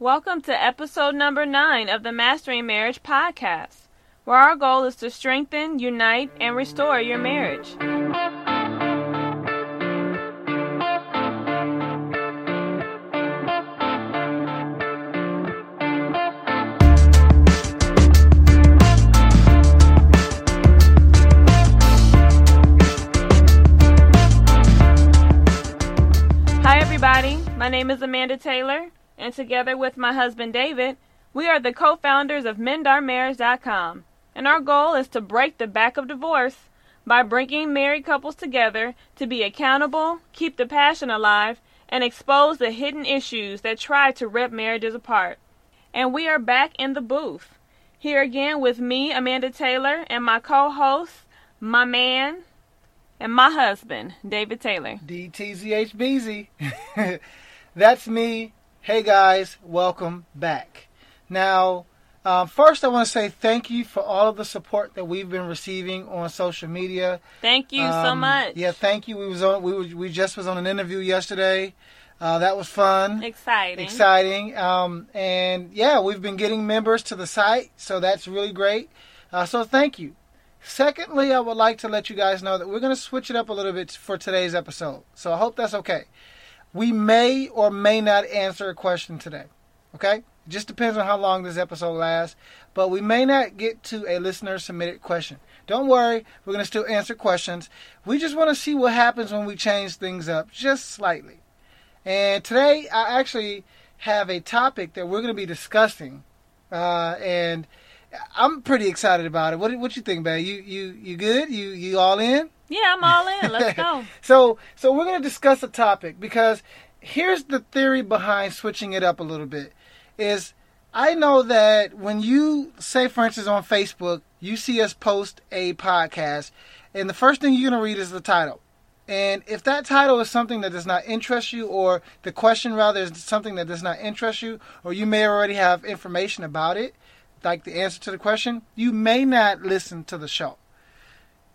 Welcome to episode number nine of the Mastering Marriage podcast, where our goal is to strengthen, unite, and restore your marriage. Hi, everybody. My name is Amanda Taylor, and together with my husband David, we are the co founders of MendOurMarriage.com. And our goal is to break the back of divorce by bringing married couples together to be accountable, keep the passion alive, and expose the hidden issues that try to rip marriages apart. And we are back in the booth. Here again with me, Amanda Taylor, and my co host, my man, and my husband, David Taylor. DTZHBZ. That's me. Hey guys, welcome back. Now, um, first I want to say thank you for all of the support that we've been receiving on social media. Thank you so Um, much. Yeah, thank you. We was on. We was, we just was on an interview yesterday. Uh, that was fun, Exciting. exciting, um, and yeah, we've been getting members to the site, so that's really great. Uh, so thank you. Secondly, I would like to let you guys know that we're going to switch it up a little bit for today's episode. So I hope that's okay. We may or may not answer a question today. Okay? It just depends on how long this episode lasts. But we may not get to a listener submitted question. Don't worry, we're going to still answer questions. We just want to see what happens when we change things up just slightly. And today, I actually have a topic that we're going to be discussing. Uh, and I'm pretty excited about it. What what you think, babe? You you you good? You you all in? Yeah, I'm all in. Let's go. So so we're going to discuss a topic because here's the theory behind switching it up a little bit. Is I know that when you say, for instance, on Facebook, you see us post a podcast, and the first thing you're going to read is the title. And if that title is something that does not interest you, or the question rather is something that does not interest you, or you may already have information about it, like the answer to the question, you may not listen to the show.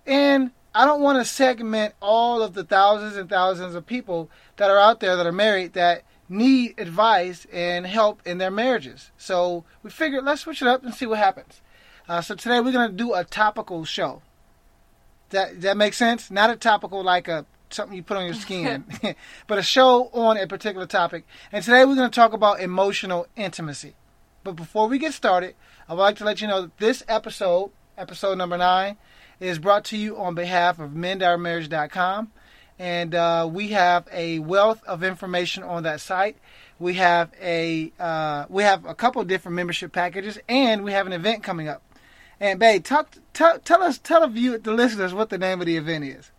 And I don't want to segment all of the thousands and thousands of people that are out there that are married that need advice and help in their marriages. So we figured let's switch it up and see what happens. Uh, so today we're going to do a topical show. That that makes sense? Not a topical like a something you put on your skin, but a show on a particular topic. And today we're going to talk about emotional intimacy. But before we get started, I would like to let you know that this episode, episode number nine, is brought to you on behalf of mendourmarriage.com. And uh, we have a wealth of information on that site. We have a uh, we have a couple different membership packages, and we have an event coming up. And babe, talk, tell tell us tell the view the listeners what the name of the event is.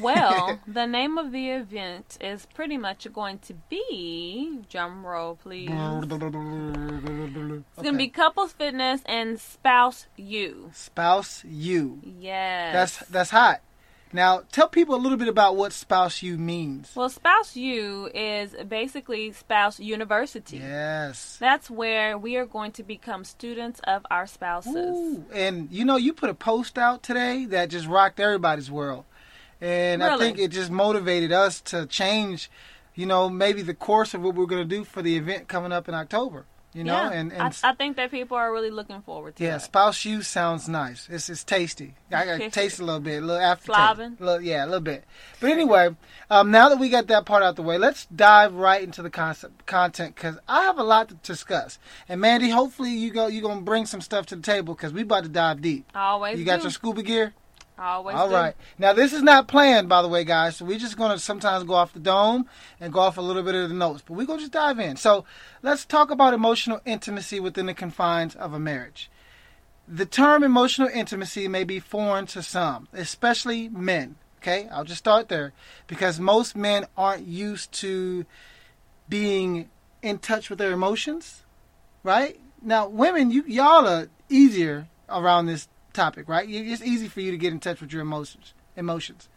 Well, the name of the event is pretty much going to be drum roll, please. It's gonna be couples fitness and spouse you. spouse you. Yes. That's that's hot. Now tell people a little bit about what spouse you means. well, spouse you is basically spouse university. Yes. That's where we are going to become students of our spouses. Ooh, and you know, you put a post out today that just rocked everybody's world. And I think it just motivated us to change, you know, maybe the course of what we're going to do for the event coming up in October. You know, yeah. and, and I, I think that people are really looking forward to yeah, it. spouse you sounds nice. It's it's tasty. I got to taste a little bit, a little aftertaste. Little, yeah, a little bit. But anyway, um, now that we got that part out the way, let's dive right into the concept content because I have a lot to discuss. And Mandy, hopefully you go you gonna bring some stuff to the table because we about to dive deep. I always You got do. your scuba gear. Always All do. right. Now this is not planned, by the way, guys. So we're just gonna sometimes go off the dome and go off a little bit of the notes, but we're gonna just dive in. So let's talk about emotional intimacy within the confines of a marriage. The term emotional intimacy may be foreign to some, especially men. Okay, I'll just start there because most men aren't used to being in touch with their emotions, right? Now, women, you y'all are easier around this topic, right? It's easy for you to get in touch with your emotions. Emotions.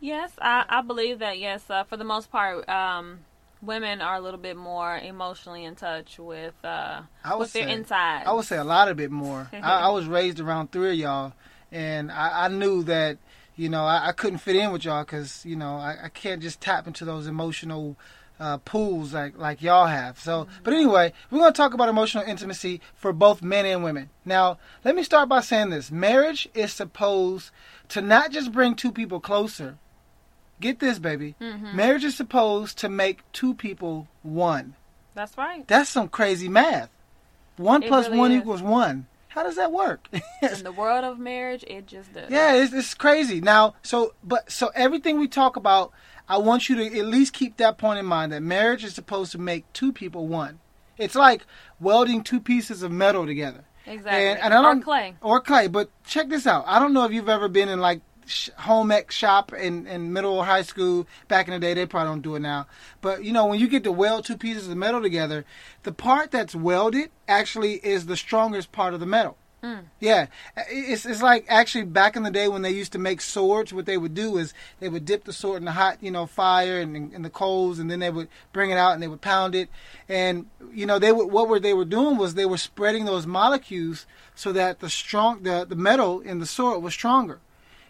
Yes, I, I believe that. Yes, uh, for the most part, um, women are a little bit more emotionally in touch with uh, I would with their inside. I would say a lot of it more. I, I was raised around three of y'all, and I, I knew that you know I, I couldn't fit in with y'all because you know I, I can't just tap into those emotional uh, pools like like y'all have. So, but anyway, we're going to talk about emotional intimacy for both men and women. Now, let me start by saying this: marriage is supposed to not just bring two people closer. Get this, baby. Mhm. Marriage is supposed to make two people one. That's right. That's some crazy math. One plus really one is. equals one. How does that work? In the world of marriage, it just does. Yeah, it's, it's crazy. Now, so but so everything we talk about, I want you to at least keep that point in mind that marriage is supposed to make two people one. It's like welding two pieces of metal together Exactly. And- and I don't- or clay. or clay. But check this out. I don't know if you've ever been in like sh- home ec shop in, in middle or high school back in the day. They probably don't do it now. But you know, when you get to weld two pieces of metal together, the part that's welded actually is the strongest part of the metal. Mm. Yeah, it's it's like actually back in the day when they used to make swords. What they would do is they would dip the sword in the hot, you know, fire and in the coals, and then they would bring it out and they would pound it. And you know, they would what were they were doing was they were spreading those molecules so that the strong the the metal in the sword was stronger.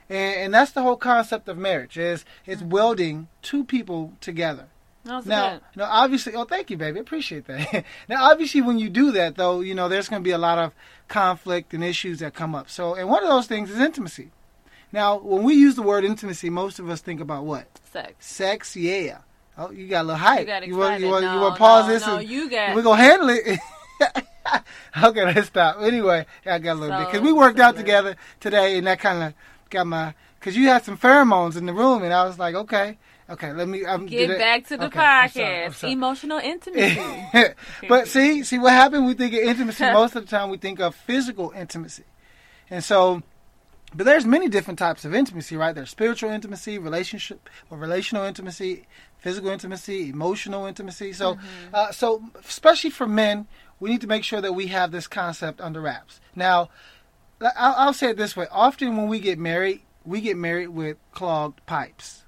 And, and that's the whole concept of marriage is it's mm-hmm. welding two people together. Now, good. now, obviously, oh, thank you, baby. Appreciate that. now, obviously, when you do that, though, you know, there's going to be a lot of conflict and issues that come up. So, and one of those things is intimacy. Now, when we use the word intimacy, most of us think about what? Sex. Sex, yeah. Oh, you got a little hype. You got excited. want, you want, no, you want to pause no, this? No, and you got. we're going to handle it. okay, let's stop. Anyway, I got a little bit. Because we worked out silly. together today, and that kind of got my. Because you had some pheromones in the room, and I was like, okay. Okay, let me um, Get back to the okay, I'm sorry, I'm podcast. sorry. Emotional intimacy. but see, see what happened. We think of intimacy most of the time. We think of physical intimacy, and so, but there's many different types of intimacy, right? There's spiritual intimacy, relationship or relational intimacy, physical intimacy, emotional intimacy. So, Mm-hmm. uh, so especially for men, we need to make sure that we have this concept under wraps. Now, I'll, I'll say it this way: often when we get married, we get married with clogged pipes.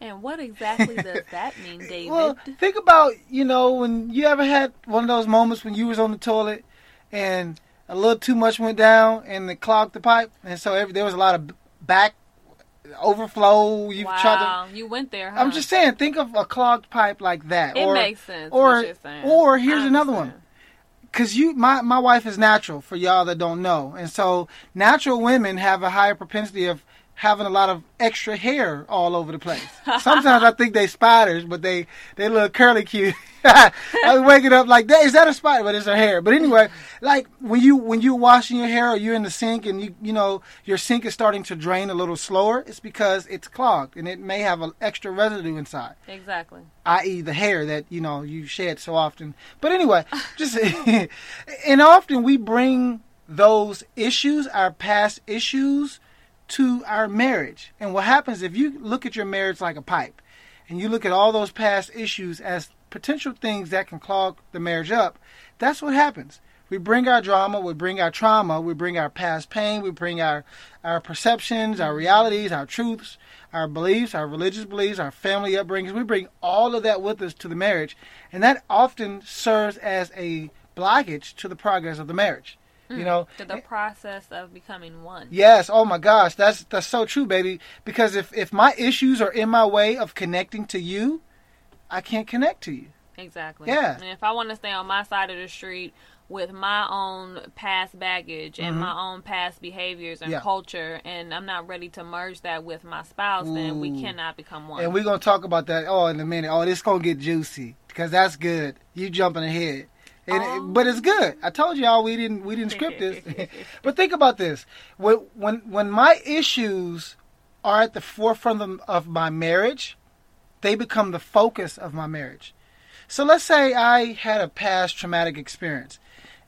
and what exactly does that mean, David? Well, think about you know when you ever had one of those moments when you was on the toilet and a little too much went down and it clogged the pipe, and so every, there was a lot of back overflow. You wow, tried to. you went there. Huh? I'm just saying, think of a clogged pipe like that, It or makes sense. or- what you're saying. or here's another one. Because you my my wife is natural for y'all that don't know, and so natural women have a higher propensity of having a lot of extra hair all over the place. Sometimes I think they spiders, but they they look curly cute. I was waking up like that. Is that a spider? But it's her hair. But anyway, like when you when you washing your hair or you're in the sink and you you know your sink is starting to drain a little slower, it's because it's clogged and it may have an extra residue inside Exactly. i.e., the hair that you know you shed so often. But anyway, just and often we bring those issues, our past issues, to our marriage. And what happens if you look at your marriage like a pipe, and you look at all those past issues as potential things that can clog the marriage up? That's what happens. We bring our drama, we bring our trauma, we bring our past pain, we bring our our perceptions, our realities, our truths, our beliefs, our religious beliefs, our family upbringings. We bring all of that with us to the marriage, and that often serves as a blockage to the progress of the marriage. You know, To the process of becoming one. Yes. Oh my gosh, that's that's so true, baby. Because if if my issues are in my way of connecting to you, I can't connect to you. Exactly. Yeah. And if I want to stay on my side of the street with my own past baggage and my own past behaviors and Mm-hmm. Yeah. culture, and I'm not ready to merge that with my spouse, then we cannot become one. And we're gonna talk about that oh in a minute. Oh, this gonna get juicy because that's good. You jumping ahead. And Oh. but it's good. I told y'all we didn't we didn't script this. but think about this. When when when my issues are at the forefront of, of my marriage, they become the focus of my marriage. So let's say I had a past traumatic experience.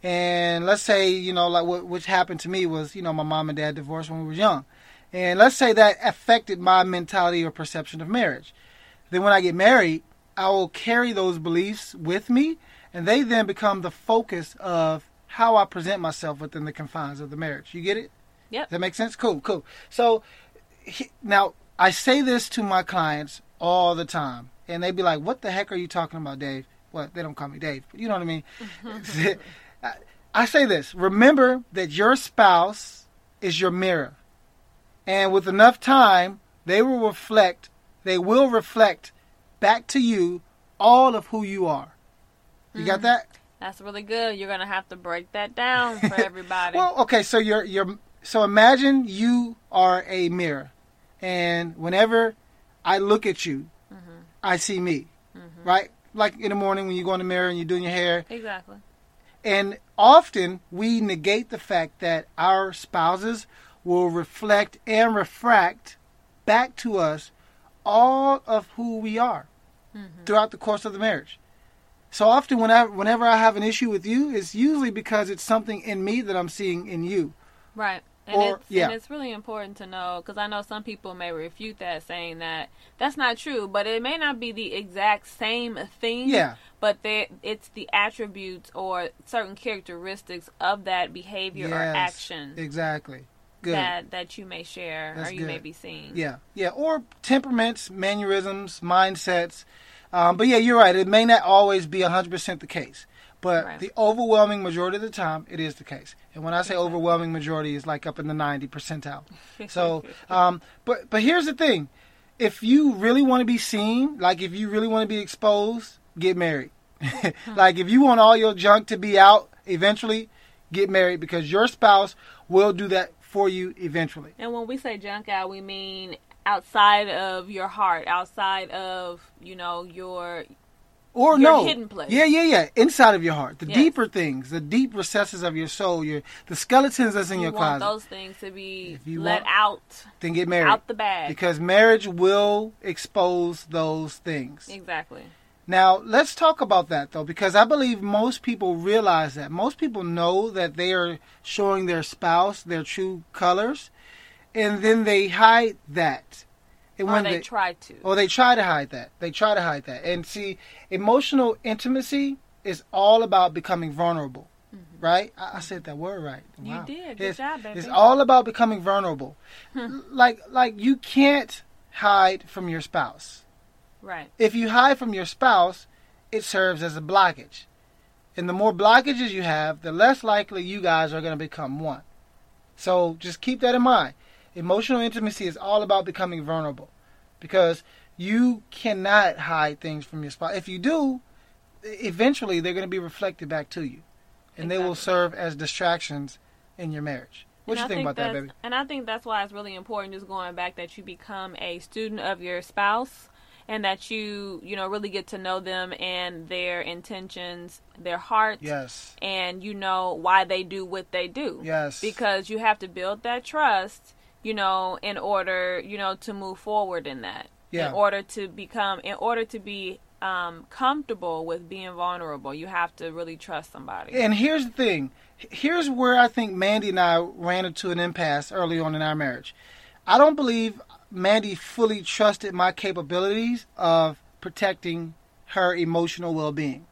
And let's say, you know, like what which happened to me was, you know, my mom and dad divorced when we were young. And let's say that affected my mentality or perception of marriage. Then when I get married, I will carry those beliefs with me, and they then become the focus of how I present myself within the confines of the marriage. You get it? Yeah. That makes sense? Cool, cool. So he, now I say this to my clients all the time, and they be like, "What the heck are you talking about, Dave?" Well, they don't call me Dave, but you know what I mean. I- I say this: remember that your spouse is your mirror, and with enough time, they will reflect. They will reflect back to you all of who you are. You Mm-hmm. got that? That's really good. You're gonna have to break that down for everybody. Well, okay, so you're you're so imagine you are a mirror, and whenever I look at you, Mm-hmm. I see me, right? Like in the morning when you go in the mirror and you're doing your hair, exactly. and often we negate the fact that our spouses will reflect and refract back to us all of who we are Mm-hmm. throughout the course of the marriage. So often, whenever whenever I have an issue with you, it's usually because it's something in me that I'm seeing in you. Right. And, Or- it's, yeah. and it's really important to know because I know some people may refute that, saying that that's not true, but it may not be the exact same thing. Yeah. But it's the attributes or certain characteristics of that behavior or action Exactly. Good. that that you may share That's or you may be seeing. Yeah, yeah, or temperaments, mannerisms, mindsets. Um, but yeah, you're right. It may not always be 100% the case, but Right. the overwhelming majority of the time, it is the case. And when I say overwhelming majority, it's like up in the 90 percentile. So, um, but but here's the thing: if you really want to be seen, like if you really want to be exposed, get married. like if you want all your junk to be out eventually, get married because your spouse will do that for you eventually. And when we say junk out, we mean outside of your heart, outside of you know your Or Your no, hidden place. Yeah, yeah, yeah. Inside of your heart, the Yes. deeper things, the deep recesses of your soul, your the skeletons that's in you your want closet. those things to be let want- out then get married out the bag. because marriage will expose those things. exactly. Now, let's talk about that though, because I believe most people realize that. Most people know that they are showing their spouse their true colors, and then they hide that. And Or they, try to. Or they try to hide that. They try to hide that. And see, emotional intimacy is all about becoming vulnerable. Right? I, I said that word right. Mm-hmm. You did. Good It's, job, baby. it's all about becoming vulnerable. like like you can't hide from your spouse. right. If you hide from your spouse, it serves as a blockage. And the more blockages you have, the less likely you guys are going to become one. So just keep that in mind. Emotional intimacy is all about becoming vulnerable because you cannot hide things from your spouse. If you do, eventually they're going to be reflected back to you. And they will serve as distractions in your marriage. What And you I think about that, baby? And I think that's why it's really important, just going back, that you become a student of your spouse and that you, you know, really get to know them and their intentions, their hearts, Yes. and you know why they do what they do. Yes. Because you have to build that trust, you know, in order, you know, to move forward in that. Yeah. In order to become, in order to be um, comfortable with being vulnerable, you have to really trust somebody. And here's the thing. Here's where I think Mandy and I ran into an impasse early on in our marriage. I don't believe Mandy fully trusted my capabilities of protecting her emotional well-being.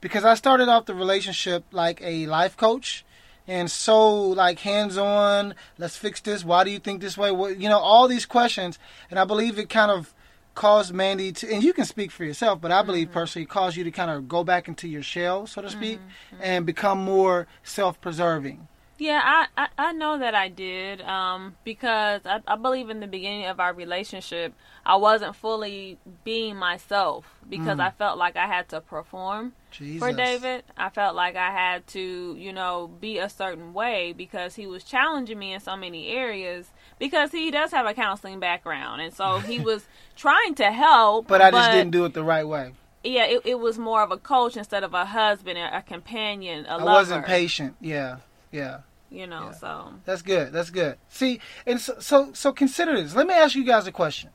Because I started off the relationship like a life coach and so like hands-on, let's fix this, why do you think this way? What, you know, all these questions and I believe it kind of caused Mandy to, and you can speak for yourself, but I believe mm-hmm. personally it caused you to kind of go back into your shell, so to speak, mm-hmm. and become more self-preserving. Yeah, I, I, I know that I did um, because I, I believe in the beginning of our relationship, I wasn't fully being myself because I felt like I had to perform Jesus. for David. I felt like I had to, you know, be a certain way because he was challenging me in so many areas because he does have a counseling background. And so he was trying to help. But I just didn't do it the right way. Yeah, it, it was more of a coach instead of a husband, a, a companion, a I lover. wasn't patient. Yeah, yeah. You know, Yeah. so. That's good. That's good. See, and so, so so consider this. Let me ask you guys a question.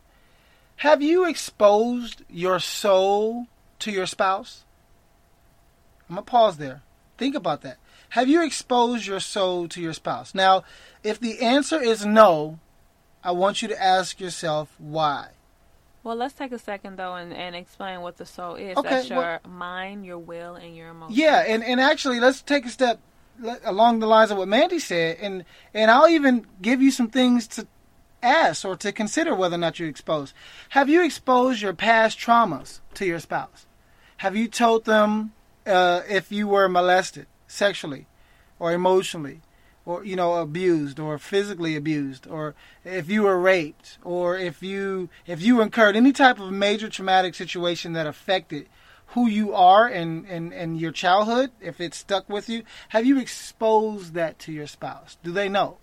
Have you exposed your soul to your spouse? I'm gonna pause there. Think about that. Have you exposed your soul to your spouse? Now, if the answer is no, I want you to ask yourself why. Well, let's take a second though and, and explain what the soul is. Okay, That's your well- mind, your will, and your emotions. Yeah, and, and actually, let's take a step along the lines of what Mandy said, and and I'll even give you some things to ask or to consider whether or not you're exposed. Have you exposed your past traumas to your spouse? Have you told them uh, if you were molested sexually or emotionally? Or you know, abused or physically abused, or if you were raped, or if you if you incurred any type of major traumatic situation that affected who you are and, and, and your childhood, if it's stuck with you, have you exposed that to your spouse? Do they know?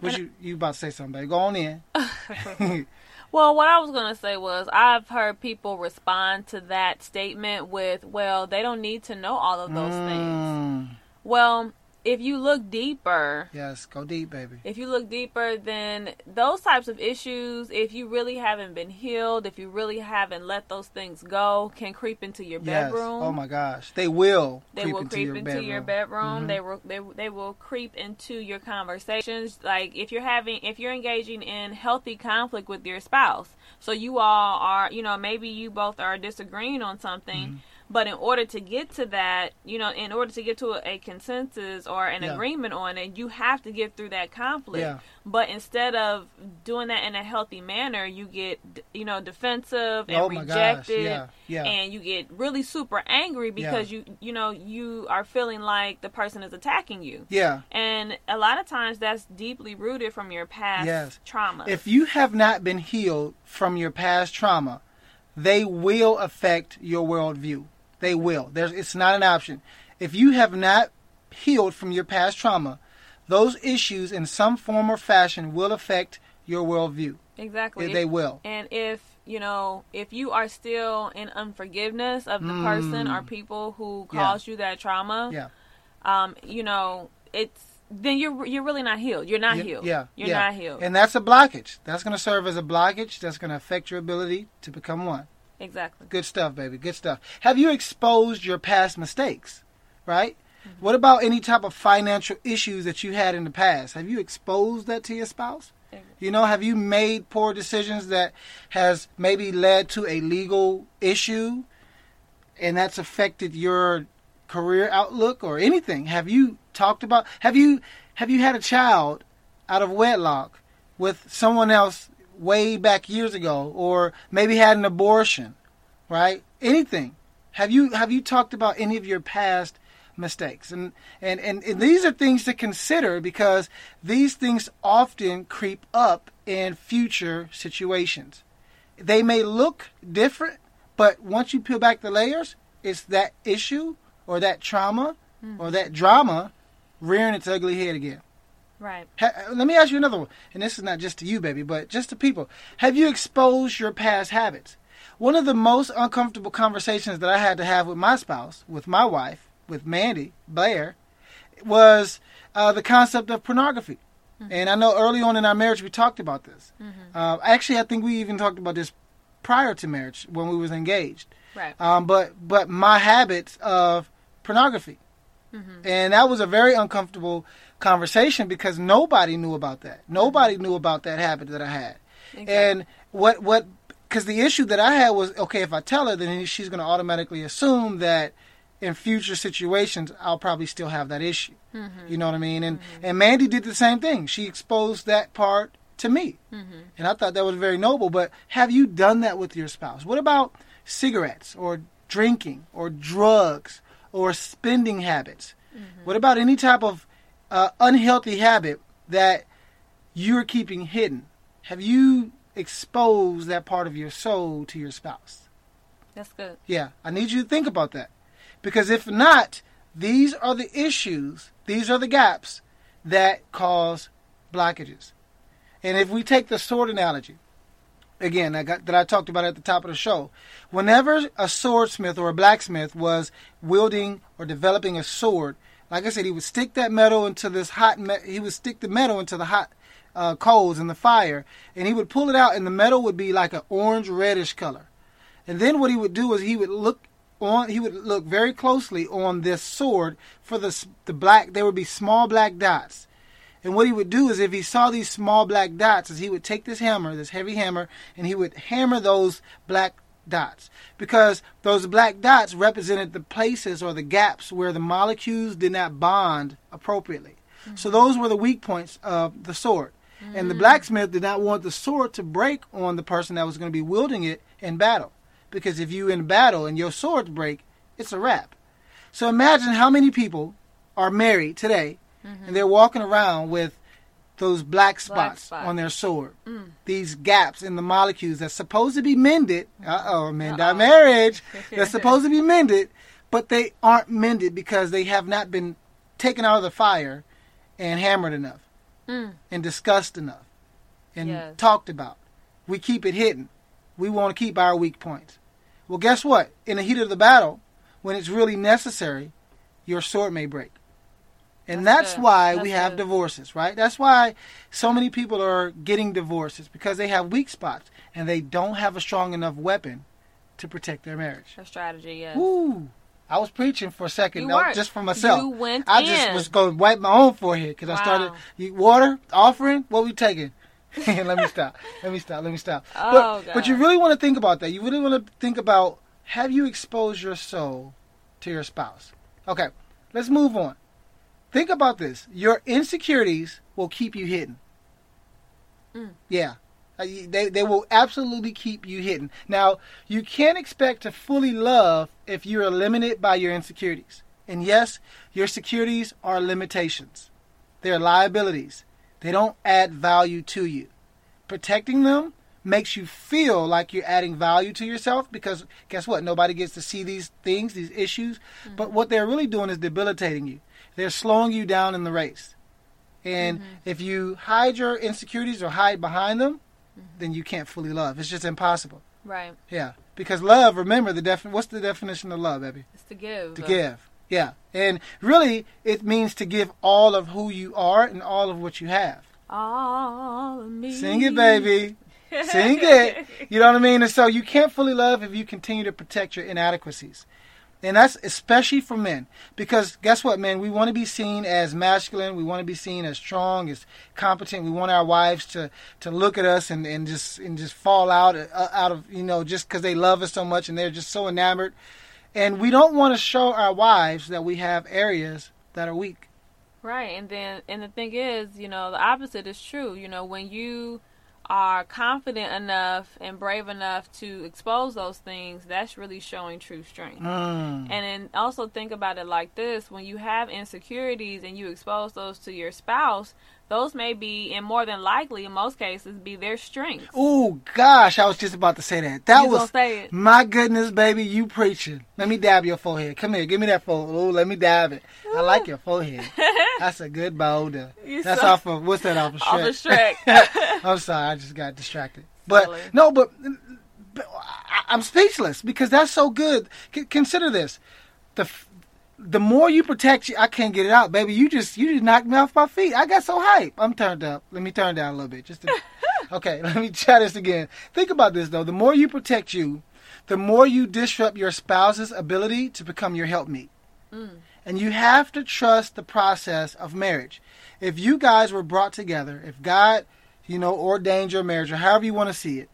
What you you about to say something, baby? Go on in. Well, what I was going to say was I've heard people respond to that statement with, well, they don't need to know all of those things. Mm, Well, if you look deeper, yes, go deep, baby. if you look deeper, then those types of issues, if you really haven't been healed, if you really haven't let those things go, can creep into your Yes. bedroom. Oh my gosh, they will. They creep will into creep your into bedroom. your bedroom. Mhm. They will they, they will creep into your conversations. Like if you're having if you're engaging in healthy conflict with your spouse, so you all are you know maybe you both are disagreeing on something, Mm-hmm. But in order to get to that, you know, in order to get to a, a consensus or an Yeah. agreement on it, you have to get through that conflict. Yeah. But instead of doing that in a healthy manner, you get you know defensive and Oh rejected yeah, yeah. and you get really super angry because you you know you are feeling like the person is attacking you Yeah. and a lot of times that's deeply rooted from your past Yes. trauma If you have not been healed from your past trauma, they will affect your worldview. They will. There's, it's not an option. If you have not healed from your past trauma, those issues in some form or fashion will affect your worldview. exactly They will. and if you know if you are still in unforgiveness of the person or people who Mm. Yeah. caused you that trauma Yeah. um you know it's then you're you're really not healed you're not Yeah, healed Yeah. you're yeah. not healed And that's a blockage. That's going to serve as a blockage. That's going to affect your ability to become one. Exactly Good stuff, baby. Good stuff. Have you exposed your past mistakes? Right? Mm-hmm. What about any type of financial issues that you had in the past? Have you exposed that to your spouse? You know, have you made poor decisions that has maybe led to a legal issue and that's affected your career outlook or anything? Have you talked about have you have you had a child out of wedlock with someone else way back years ago or maybe had an abortion, right? Anything. Have you have you talked about any of your past mistakes? And and, and, and these are things to consider because these things often creep up in future situations. They may look different, but once you peel back the layers, it's that issue or that trauma hmm. or that drama rearing its ugly head again. Right Ha- let me ask you another one, and this is not just to you, baby, but just to people. Have you exposed your past habits? One of the most uncomfortable conversations that I had to have with my spouse, with my wife, with Mandy Blair, was uh, the concept of pornography. And I know early on in our marriage we talked about this. Uh, actually, I think we even talked about this prior to marriage when we was engaged. right Um, but but my habits of pornography, and that was a very uncomfortable conversation because nobody knew about that. Nobody mm-hmm. knew about that habit that I had. Exactly. And what what because the issue that I had was okay if I tell her then she's going to automatically assume that in future situations I'll probably still have that issue. Mm-hmm. You know what I mean? And mm-hmm. and Mandy did the same thing. She exposed that part to me. And I thought that was very noble, but have you done that with your spouse? What about cigarettes or drinking or drugs or spending habits? What about any type of uh, unhealthy habit that you're keeping hidden? Have you exposed that part of your soul to your spouse? that's good Yeah, I need you to think about that. Because if not, these are the issues, these are the gaps that cause blockages. And if we take the sword analogy, again, I got, that I talked about at the top of the show, whenever a swordsmith or a blacksmith was wielding or developing a sword, like I said, he would stick that metal into this hot, me- he would stick the metal into the hot uh, coals in the fire, and he would pull it out, and the metal would be like an orange reddish color. And then what he would do is he would look on he would look very closely on this sword for the the black there would be small black dots. And what he would do is if he saw these small black dots is he would take this hammer, this heavy hammer, and he would hammer those black dots because those black dots represented the places or the gaps where the molecules did not bond appropriately. So mm-hmm. those were the weak points of the sword. And the mm-hmm. blacksmith did not want the sword to break on the person that was going to be wielding it in battle. Because if you in battle and your sword break, it's a wrap. So imagine how many people are married today and mm-hmm. they're walking around with those black spots, spots. on their sword. Mm. These gaps in the molecules that's supposed to be mended. Uh oh, mend our marriage. That's supposed to be mended, but they aren't mended because they have not been taken out of the fire and hammered enough Mm. and discussed enough and Yes. talked about. We keep it hidden. We want to keep our weak points. Well, guess what? In the heat of the battle, when it's really necessary, your sword may break. And That's that's, why That's we have good. divorces, right? That's why so many people are getting divorces because they have weak spots and they don't have a strong enough weapon to protect their marriage. A strategy, yes. Woo! I was preaching for a second, no, just for myself. You went I in. just was going to wipe my own forehead because I started you, water offering. What we taking? Let me stop. Let me stop. Let me stop. Oh, but, but you really want to think about that. You really want to think about have you exposed your soul to your spouse? Okay, let's move on. Think about this. Your insecurities will keep you hidden. Mm. Yeah. Uh, They, they will absolutely keep you hidden. Now, you can't expect to fully love if you are limited by your insecurities. And yes, your securities are limitations. They're liabilities. They don't add value to you. Protecting them makes you feel like you're adding value to yourself because guess what? Nobody gets to see these things, these issues. But what they're really doing is debilitating you. They're slowing you down in the race. And mm-hmm. if you hide your insecurities or hide behind them, mm-hmm. then you can't fully love. It's just impossible. Right. Yeah. Because love, remember the defi- what's the definition of love, baby? It's to give. To give. Yeah. And really it means to give all of who you are and all of what you have. All of me. Sing it, baby. Sing it. You know what I mean? And so you can't fully love if you continue to protect your inadequacies. And that's especially for men. Because guess what, men? We want to be seen as masculine. We want to be seen as strong, as competent. We want our wives to, to look at us and, and just and just fall out uh, out of you know just because they love us so much and they're just so enamored. And we don't want to show our wives that we have areas that are weak. Right, and then and the thing is, you know, the opposite is true. You know, when you are confident enough and brave enough to expose those things, that's really showing true strength. Mm. And then also think about it like this: when you have insecurities and you expose those to your spouse, those may be, and more than likely, in most cases, be their strength. Oh gosh, I was just about to say that. That You was say it. my goodness, baby. You preaching? Let me dab your forehead. Come here, give me that forehead. Oh, let me dab it. I like your forehead. That's a good boulder. That's so- off of what's that off of Off Shrek? of Shrek. I'm sorry, I just got distracted. But Silly. no, but, but I, I'm speechless because that's so good. C- consider this: the f- the more you protect you, I can't get it out, baby. You just you just knocked me off my feet. I got so hype. I'm turned up. Let me turn down a little bit. Just to, okay. Let me try this again. Think about this though. The more you protect you, the more you disrupt your spouse's ability to become your helpmeet. Mm. And you have to trust the process of marriage. If you guys were brought together, if God, you know, ordained your marriage, or however you want to see it,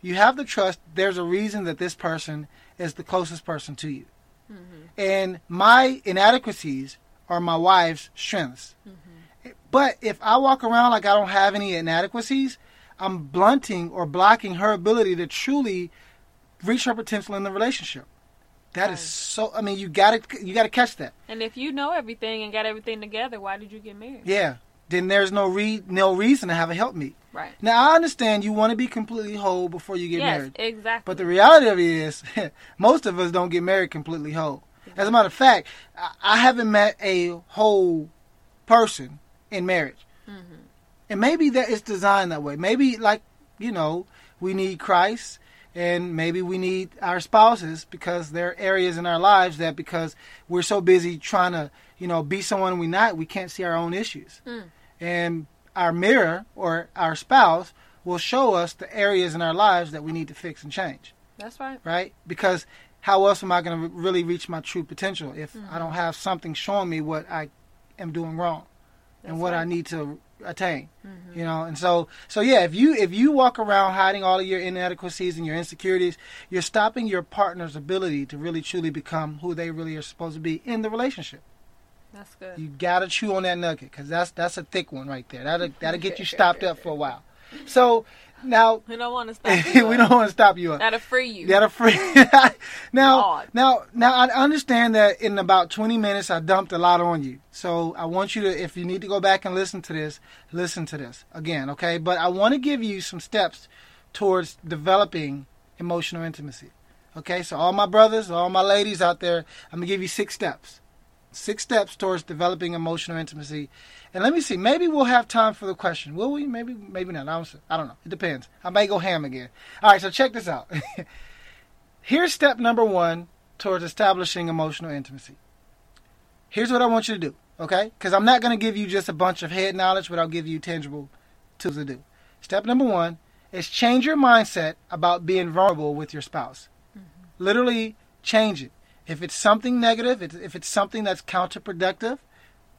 you have the trust there's a reason that this person is the closest person to you. Mm-hmm. And my inadequacies are my wife's strengths. Mm-hmm. But if I walk around like I don't have any inadequacies, I'm blunting or blocking her ability to truly reach her potential in the relationship. That is so. I mean, you got to you got to catch that. and if you know everything and got everything together, why did you get married? Yeah. Then there's no re- no reason to have a helpmeet. Right. Now I understand you want to be completely whole before you get yes, married. exactly. But the reality of it is, most of us don't get married completely whole. As a matter of fact, I, haven't met a whole person in marriage. Mhm. And maybe that it's designed that way. Maybe, like, you know, we need Christ and maybe we need our spouses because there are areas in our lives that because we're so busy trying to, you know, be someone we're not, we can't see our own issues. Mm. And our mirror or our spouse will show us the areas in our lives that we need to fix and change That's right. right? Because how else am I going to really reach my true potential if Mm-hmm. I don't have something showing me what I am doing wrong and That's what I need to attain? Mhm. You know, and so so yeah, if you if you walk around hiding all of your inadequacies and your insecurities, you're stopping your partner's ability to really truly become who they really are supposed to be in the relationship. That's good. You gotta chew on that nugget because that's that's a thick one right there. That'll that'll get you stopped up for a while. So now We don't want to stop. you we up. don't want to stop you up. That'll free you. That'll free. now, Lord. now, now, I understand that in about 20 minutes I dumped a lot on you. So I want you to, if you need to go back and listen to this, listen to this again, okay? But I want to give you some steps towards developing emotional intimacy. Okay, so all my brothers, all my ladies out there, I'm gonna give you six steps. Six steps towards developing emotional intimacy. And let me see, maybe we'll have time for the question. Will we? Maybe, maybe not. I don't, I don't know. It depends. I may go ham again. All right, so check this out. Here's step number one towards establishing emotional intimacy. Here's what I want you to do, okay? Because I'm not going to give you just a bunch of head knowledge, but I'll give you tangible tools to do. Step number one is change your mindset about being vulnerable with your spouse. Mm-hmm. Literally change it. If it's something negative, if if it's something that's counterproductive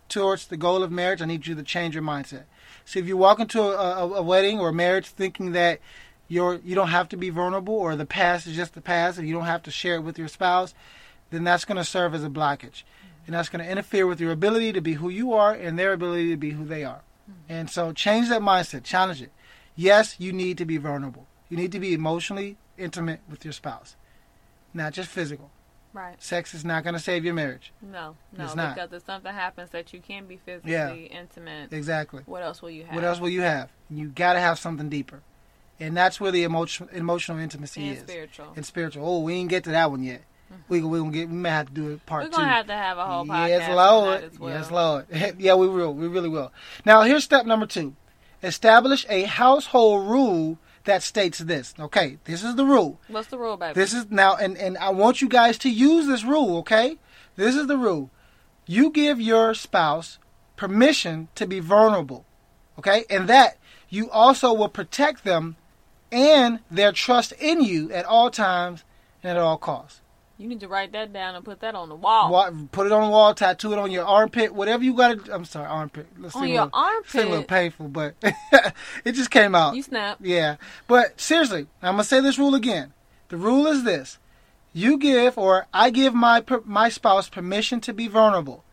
towards the goal of marriage, I need you to change your mindset. So if you walk into a, a, a wedding or a marriage thinking that you're you don't have to be vulnerable or the past is just the past and you don't have to share it with your spouse, then that's going to serve as a blockage. And that's going to interfere with your ability to be who you are and their ability to be who they are. Hmm. And so change that mindset, challenge it. Yes, you need to be vulnerable. You need to be emotionally intimate with your spouse, not just physical. Right. Sex is not going to save your marriage. No, no, It's not. because if something happens that you can be physically Yeah. intimate, Exactly. what else will you have? What else will you have? You got to have something deeper. And that's where the emotion, emotional intimacy And is. spiritual. And spiritual. Oh, we ain't get to that one yet. Mm-hmm. We we gonna get. We may have to do it part We're two. gonna have to have a whole podcast. Yes, Lord. well. Yes, Lord. yeah, we will. We really will. Now, here's step number two: establish a household rule that states this. Okay, this is the rule. What's the rule, baby? This is now, and and I want you guys to use this rule. Okay, this is the rule. You give your spouse permission to be vulnerable. Okay, and that you also will protect them and their trust in you at all times and at all costs. You need to write that down and put that on the wall. Wa- Put it on the wall, tattoo it on your armpit, whatever you got to. I'm sorry, armpit. Let's On see your a little, seem a little painful, but it just came out. You snap. Yeah, but seriously, I'm gonna say this rule again. The rule is this: you give, or I give my per- my spouse permission to be vulnerable,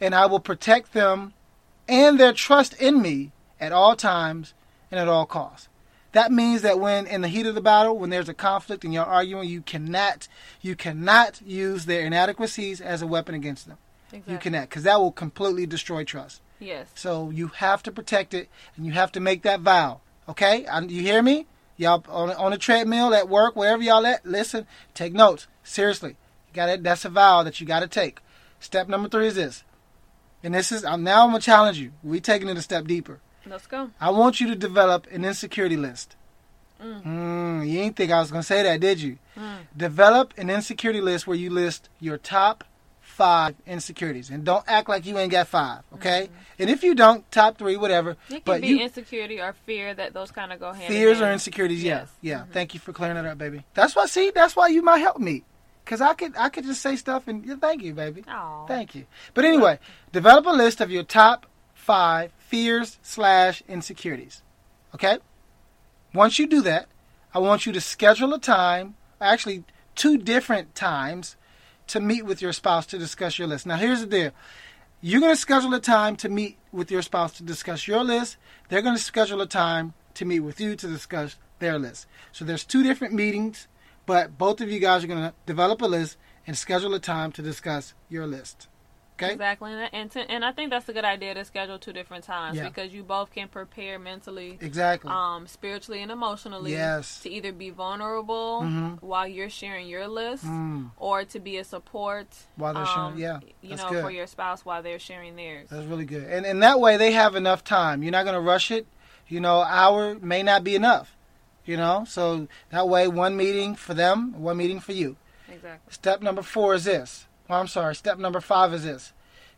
and I will protect them and their trust in me at all times and at all costs. That means that when in the heat of the battle, when there's a conflict and you're arguing, you cannot you cannot use their inadequacies as a weapon against them. Exactly. You cannot, because that will completely destroy trust. Yes. So you have to protect it, and you have to make that vow. Okay, I, you hear me? Y'all on on the treadmill at work, wherever y'all at, listen, take notes. Seriously, you got it. That's a vow that you got to take. Step number three is this, and this is I'm now I'm gonna challenge you. We taking it a step deeper. Let's go. I want you to develop an insecurity list. Mm. Mm, you ain't think I was gonna say that, did you? Mm. Develop an insecurity list where you list your top five insecurities, and don't act like you ain't got five, okay? And if you don't, top three, whatever. It can be you insecurity or fear that those kind of go hand fears in or hand. insecurities, yeah, Yes. yeah. Mhm. Thank you for clearing that up, baby. That's why. See, that's why you might help me, cause I could I could just say stuff and yeah, thank you, baby. Aw. Thank you. But anyway, develop a list of your top five fears slash insecurities. Okay? Once you do that, I want you to schedule a time, actually two different times, to meet with your spouse to discuss your list. Now here's the deal. You're going to schedule a time to meet with your spouse to discuss your list. They're going to schedule a time to meet with you to discuss their list. So there's two different meetings, but both of you guys are going to develop a list and schedule a time to discuss your list. Okay? Exactly, and and, to, and I think that's a good idea to schedule two different times Yeah. because you both can prepare mentally, Exactly. um, spiritually, and emotionally. Yes. To either be vulnerable Mhm. while you're sharing your list, Mm, or to be a support. while they're sharing, um, yeah, You know, good. for your spouse while they're sharing theirs. That's really good. And and that way they have enough time. You're not going to rush it. You know, hour may not be enough. You know, so that way one meeting for them, one meeting for you. Exactly. Step number four is this. Well, I'm sorry. Step number five is this.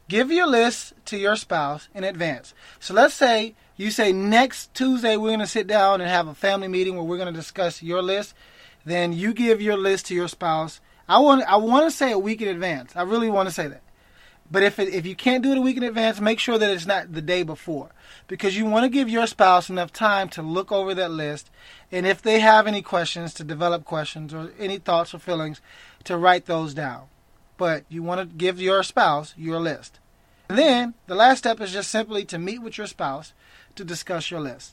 Give your list to your spouse in advance. So let's say you say next Tuesday we're going to sit down and have a family meeting where we're going to discuss your list. Then you give your list to your spouse. I want I want to say a week in advance. I really want to say that. But if it, if you can't do it a week in advance, make sure that it's not the day before, because you want to give your spouse enough time to look over that list, and if they have any questions, to develop questions or any thoughts or feelings, to write those down. But you want to give your spouse your list. And then the last step is just simply to meet with your spouse to discuss your list.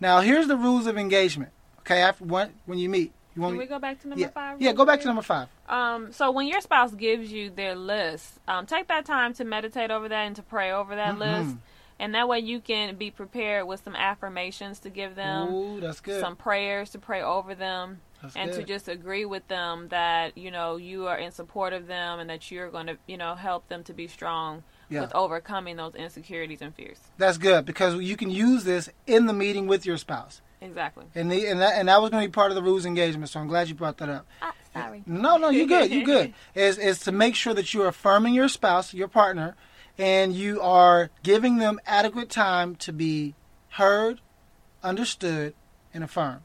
Now, here's the rules of engagement. Okay, after when when you meet, you want Can we go back to number yeah, five? yeah. Go back to number five. Um, so when your spouse gives you their list, um, take that time to meditate over that and to pray over that Mhm. list, and that way you can be prepared with some affirmations to give them, Ooh, that's good. some prayers to pray over them, That's and to just agree with them that you know you are in support of them and that you're going to you know help them to be strong Yeah. with overcoming those insecurities and fears. That's good because you can use this in the meeting with your spouse, Exactly. and the, and that and that was going to be part of the rules engagement. So I'm glad you brought that up. Ah, sorry. No, no, you're good, You're good. Is is to make sure that you're affirming your spouse, your partner, and you are giving them adequate time to be heard, understood, and affirmed.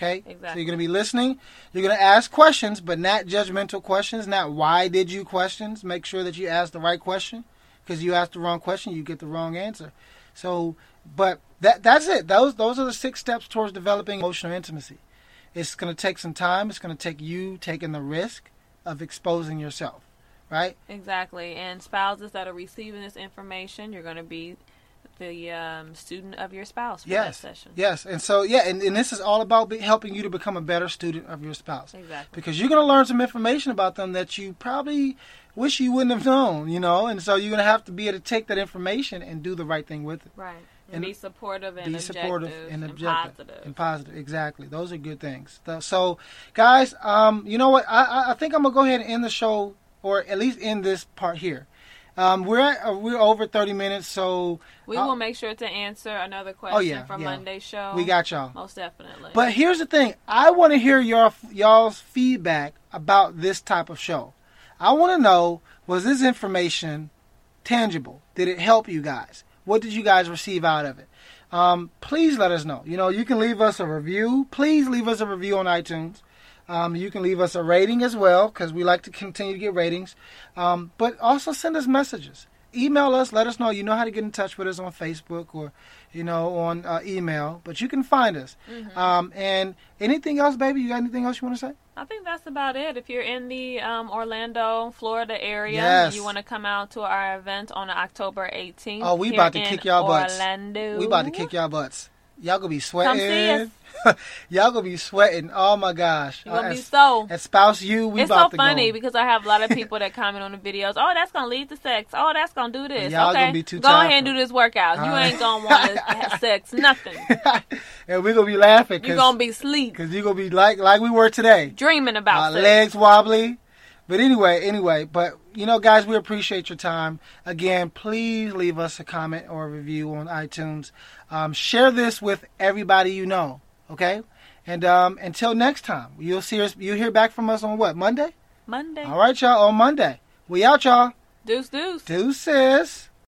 Okay? So you're going to be listening. You're going to ask questions, but not judgmental questions, not why did you questions. Make sure that you ask the right question because you ask the wrong question, you get the wrong answer. So, but that that's it. Those those are the six steps towards developing emotional intimacy. It's going to take some time. It's going to take you taking the risk of exposing yourself, right? Exactly. And spouses that are receiving this information, you're going to be the um, student of your spouse for Yes. that session. Yes, and so yeah, and, and this is all about be, helping you to become a better student of your spouse Exactly. because you're going to learn some information about them that you probably wish you wouldn't have known, you know, and so you're going to have to be able to take that information and do the right thing with it. Right. And, And be supportive and be objective supportive and and objective positive. and positive. Exactly, those are good things. So, guys, um, you know what? I, I- I think I'm gonna go ahead and end the show, or at least end this part here. Um, we're at, uh, we're over 30 minutes, so we I'll- will make sure to answer another question Oh, yeah, from yeah. Monday's show. we got y'all. most definitely. But here's the thing: I want to hear your y'all's feedback about this type of show. I want to know: was this information tangible? Did it help you guys? What did you guys receive out of it? Um, please let us know. You know, you can leave us a review. Please leave us a review on iTunes. Um, you can leave us a rating as well because we like to continue to get ratings. Um, but also send us messages. Email us. Let us know. You know how to get in touch with us on Facebook or, you know, on uh, email. But you can find us. Mhm. Um, and anything else, baby? You got anything else you want to say? I think that's about it. If you're in the um, Orlando, Florida area, Yes. you want to come out to our event on October 18th. Oh, we about to kick y'all butts. Orlando. We about to kick y'all butts. Y'all gonna be sweating. y'all gonna be sweating. Oh my gosh. You're gonna Uh, be so. at Spouse U, we it's so funny go. because I have a lot of people that comment on the videos. Oh, that's gonna lead to sex. Oh, that's gonna do this. Y'all okay, gonna be too go ahead and do this workout. You Uh. ain't gonna want to have sex. Nothing. and we're gonna be laughing You're gonna be sleep, cause you're gonna be like like we were today. dreaming about Uh, legs wobbly. But anyway, anyway, but you know, guys, we appreciate your time. Again, please leave us a comment or a review on iTunes. Um, share this with everybody you know. Okay, and um, until next time, you'll see us. You'll hear back from us on what Monday. Monday. All right, y'all. On Monday, we out, y'all. Deuce, deuce. Deuces.